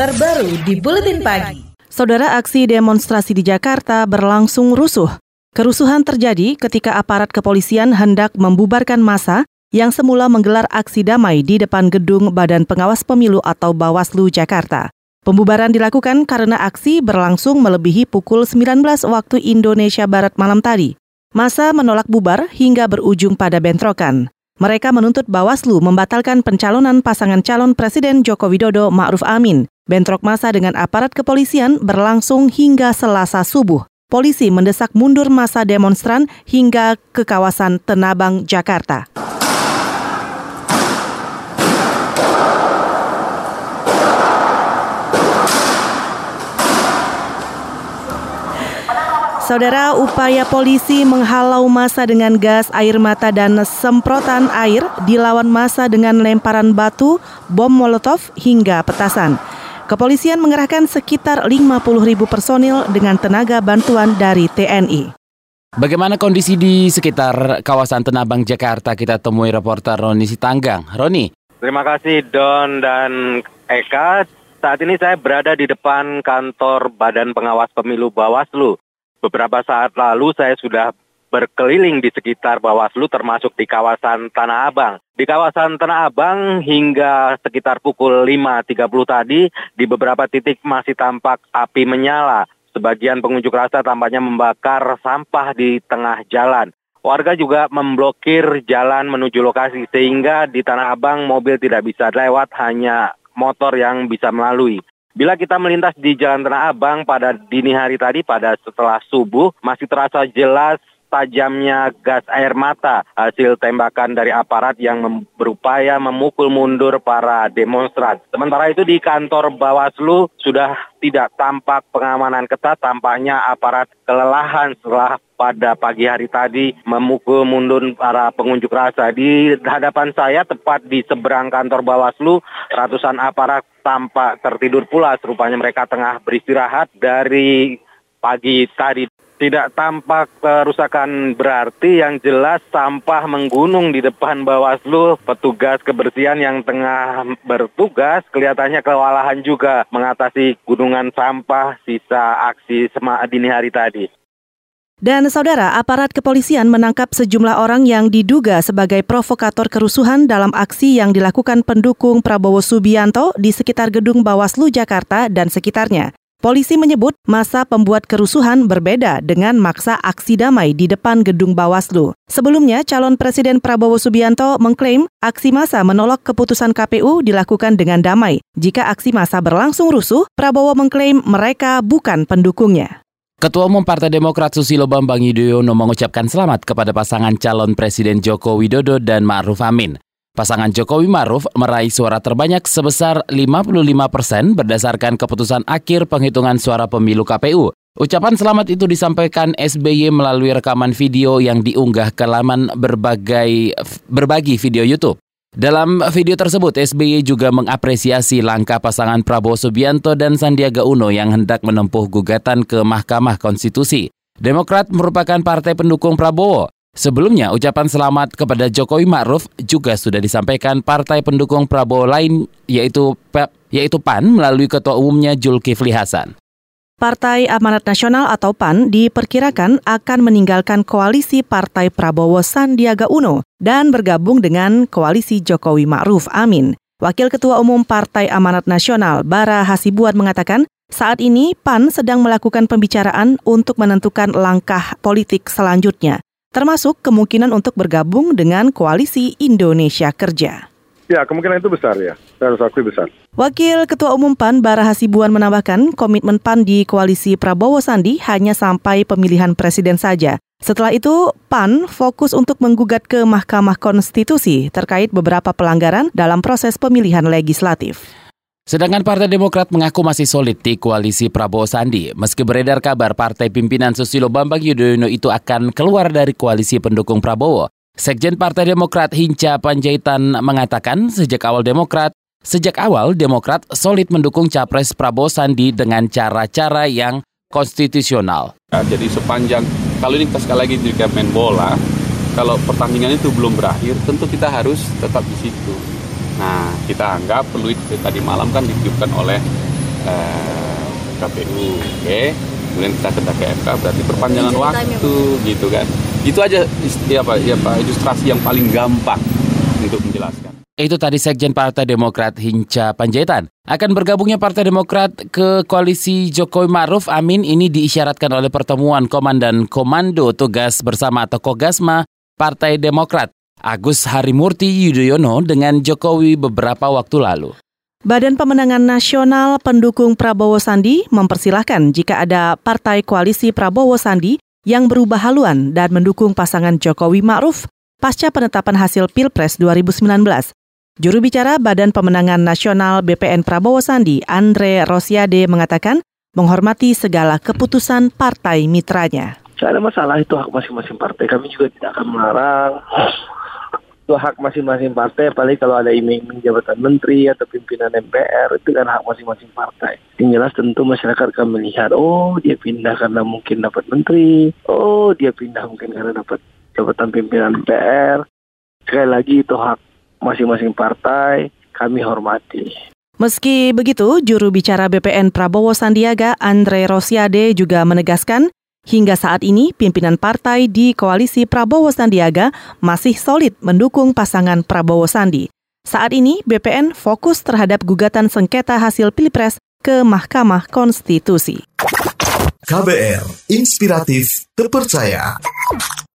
terbaru di Buletin Pagi. Saudara aksi demonstrasi di Jakarta berlangsung rusuh. Kerusuhan terjadi ketika aparat kepolisian hendak membubarkan massa yang semula menggelar aksi damai di depan gedung Badan Pengawas Pemilu atau Bawaslu Jakarta. Pembubaran dilakukan karena aksi berlangsung melebihi pukul 19 waktu Indonesia Barat malam tadi. Masa menolak bubar hingga berujung pada bentrokan. Mereka menuntut Bawaslu membatalkan pencalonan pasangan calon Presiden Joko Widodo Ma'ruf Amin. Bentrok masa dengan aparat kepolisian berlangsung hingga Selasa subuh. Polisi mendesak mundur masa demonstran hingga ke kawasan Tenabang, Jakarta. Saudara, upaya polisi menghalau masa dengan gas air mata dan semprotan air dilawan masa dengan lemparan batu, bom molotov hingga petasan. Kepolisian mengerahkan sekitar 50 ribu personil dengan tenaga bantuan dari TNI. Bagaimana kondisi di sekitar kawasan Tenabang, Jakarta? Kita temui reporter Roni Sitanggang. Roni. Terima kasih Don dan Eka. Saat ini saya berada di depan kantor Badan Pengawas Pemilu Bawaslu. Beberapa saat lalu saya sudah berkeliling di sekitar Bawaslu termasuk di kawasan Tanah Abang. Di kawasan Tanah Abang hingga sekitar pukul 5.30 tadi di beberapa titik masih tampak api menyala. Sebagian pengunjuk rasa tampaknya membakar sampah di tengah jalan. Warga juga memblokir jalan menuju lokasi sehingga di Tanah Abang mobil tidak bisa lewat hanya motor yang bisa melalui. Bila kita melintas di Jalan Tanah Abang pada dini hari tadi pada setelah subuh masih terasa jelas tajamnya gas air mata hasil tembakan dari aparat yang berupaya memukul mundur para demonstran. Sementara itu di kantor Bawaslu sudah tidak tampak pengamanan ketat, tampaknya aparat kelelahan setelah pada pagi hari tadi memukul mundur para pengunjuk rasa. Di hadapan saya, tepat di seberang kantor Bawaslu, ratusan aparat tampak tertidur pula. Rupanya mereka tengah beristirahat dari pagi tadi. Tidak tampak kerusakan berarti yang jelas sampah menggunung di depan Bawaslu. Petugas kebersihan yang tengah bertugas kelihatannya kewalahan juga mengatasi gunungan sampah sisa aksi dini hari tadi. Dan saudara, aparat kepolisian menangkap sejumlah orang yang diduga sebagai provokator kerusuhan dalam aksi yang dilakukan pendukung Prabowo Subianto di sekitar gedung Bawaslu Jakarta dan sekitarnya. Polisi menyebut masa pembuat kerusuhan berbeda dengan maksa aksi damai di depan gedung Bawaslu. Sebelumnya, calon Presiden Prabowo Subianto mengklaim aksi masa menolak keputusan KPU dilakukan dengan damai. Jika aksi masa berlangsung rusuh, Prabowo mengklaim mereka bukan pendukungnya. Ketua Umum Partai Demokrat Susilo Bambang Yudhoyono mengucapkan selamat kepada pasangan calon Presiden Joko Widodo dan Ma'ruf Amin. Pasangan Jokowi Maruf meraih suara terbanyak sebesar 55 persen berdasarkan keputusan akhir penghitungan suara pemilu KPU. Ucapan selamat itu disampaikan SBY melalui rekaman video yang diunggah ke laman berbagai berbagi video YouTube. Dalam video tersebut, SBY juga mengapresiasi langkah pasangan Prabowo Subianto dan Sandiaga Uno yang hendak menempuh gugatan ke Mahkamah Konstitusi. Demokrat merupakan partai pendukung Prabowo. Sebelumnya, ucapan selamat kepada Jokowi Ma'ruf juga sudah disampaikan partai pendukung Prabowo lain, yaitu yaitu PAN melalui ketua umumnya Julkifli Hasan. Partai Amanat Nasional atau PAN diperkirakan akan meninggalkan koalisi Partai Prabowo Sandiaga Uno dan bergabung dengan koalisi Jokowi Ma'ruf Amin. Wakil Ketua Umum Partai Amanat Nasional Bara Hasibuan mengatakan, saat ini PAN sedang melakukan pembicaraan untuk menentukan langkah politik selanjutnya, termasuk kemungkinan untuk bergabung dengan koalisi Indonesia Kerja. Ya, kemungkinan itu besar ya. Saya harus akui besar. Wakil Ketua Umum PAN Bara Hasibuan menambahkan komitmen PAN di koalisi Prabowo Sandi hanya sampai pemilihan presiden saja. Setelah itu, PAN fokus untuk menggugat ke Mahkamah Konstitusi terkait beberapa pelanggaran dalam proses pemilihan legislatif. Sedangkan Partai Demokrat mengaku masih solid di koalisi Prabowo Sandi. Meski beredar kabar partai pimpinan Susilo Bambang Yudhoyono itu akan keluar dari koalisi pendukung Prabowo. Sekjen Partai Demokrat Hinca Panjaitan mengatakan sejak awal Demokrat Sejak awal, Demokrat solid mendukung Capres Prabowo Sandi dengan cara-cara yang konstitusional. Ya, jadi sepanjang, kalau ini sekali lagi main bola, kalau pertandingan itu belum berakhir, tentu kita harus tetap di situ. Nah, kita anggap peluit tadi malam kan ditiupkan oleh uh, KPU, oke. Okay? Kemudian kita ke KMK berarti perpanjangan waktu gitu kan. Itu aja ya apa ya Pak ilustrasi yang paling gampang untuk menjelaskan. Itu tadi Sekjen Partai Demokrat Hinca Panjaitan. Akan bergabungnya Partai Demokrat ke koalisi Jokowi Maruf Amin ini diisyaratkan oleh pertemuan Komandan Komando Tugas Bersama atau Kogasma Partai Demokrat Agus Harimurti Yudhoyono dengan Jokowi beberapa waktu lalu. Badan Pemenangan Nasional pendukung Prabowo Sandi mempersilahkan jika ada partai koalisi Prabowo Sandi yang berubah haluan dan mendukung pasangan Jokowi Ma'ruf pasca penetapan hasil Pilpres 2019. Juru bicara Badan Pemenangan Nasional BPN Prabowo Sandi, Andre Rosiade, mengatakan menghormati segala keputusan partai mitranya. Tidak ada masalah itu hak masing-masing partai. Kami juga tidak akan melarang. Itu hak masing-masing partai, apalagi kalau ada iming-iming jabatan menteri atau pimpinan MPR, itu kan hak masing-masing partai. Yang jelas tentu masyarakat akan melihat, oh dia pindah karena mungkin dapat menteri, oh dia pindah mungkin karena dapat jabatan pimpinan MPR. Sekali lagi itu hak masing-masing partai kami hormati. Meski begitu, juru bicara BPN Prabowo Sandiaga Andre Rosiade juga menegaskan hingga saat ini pimpinan partai di koalisi Prabowo Sandiaga masih solid mendukung pasangan Prabowo Sandi. Saat ini BPN fokus terhadap gugatan sengketa hasil Pilpres ke Mahkamah Konstitusi. KBR, inspiratif, terpercaya.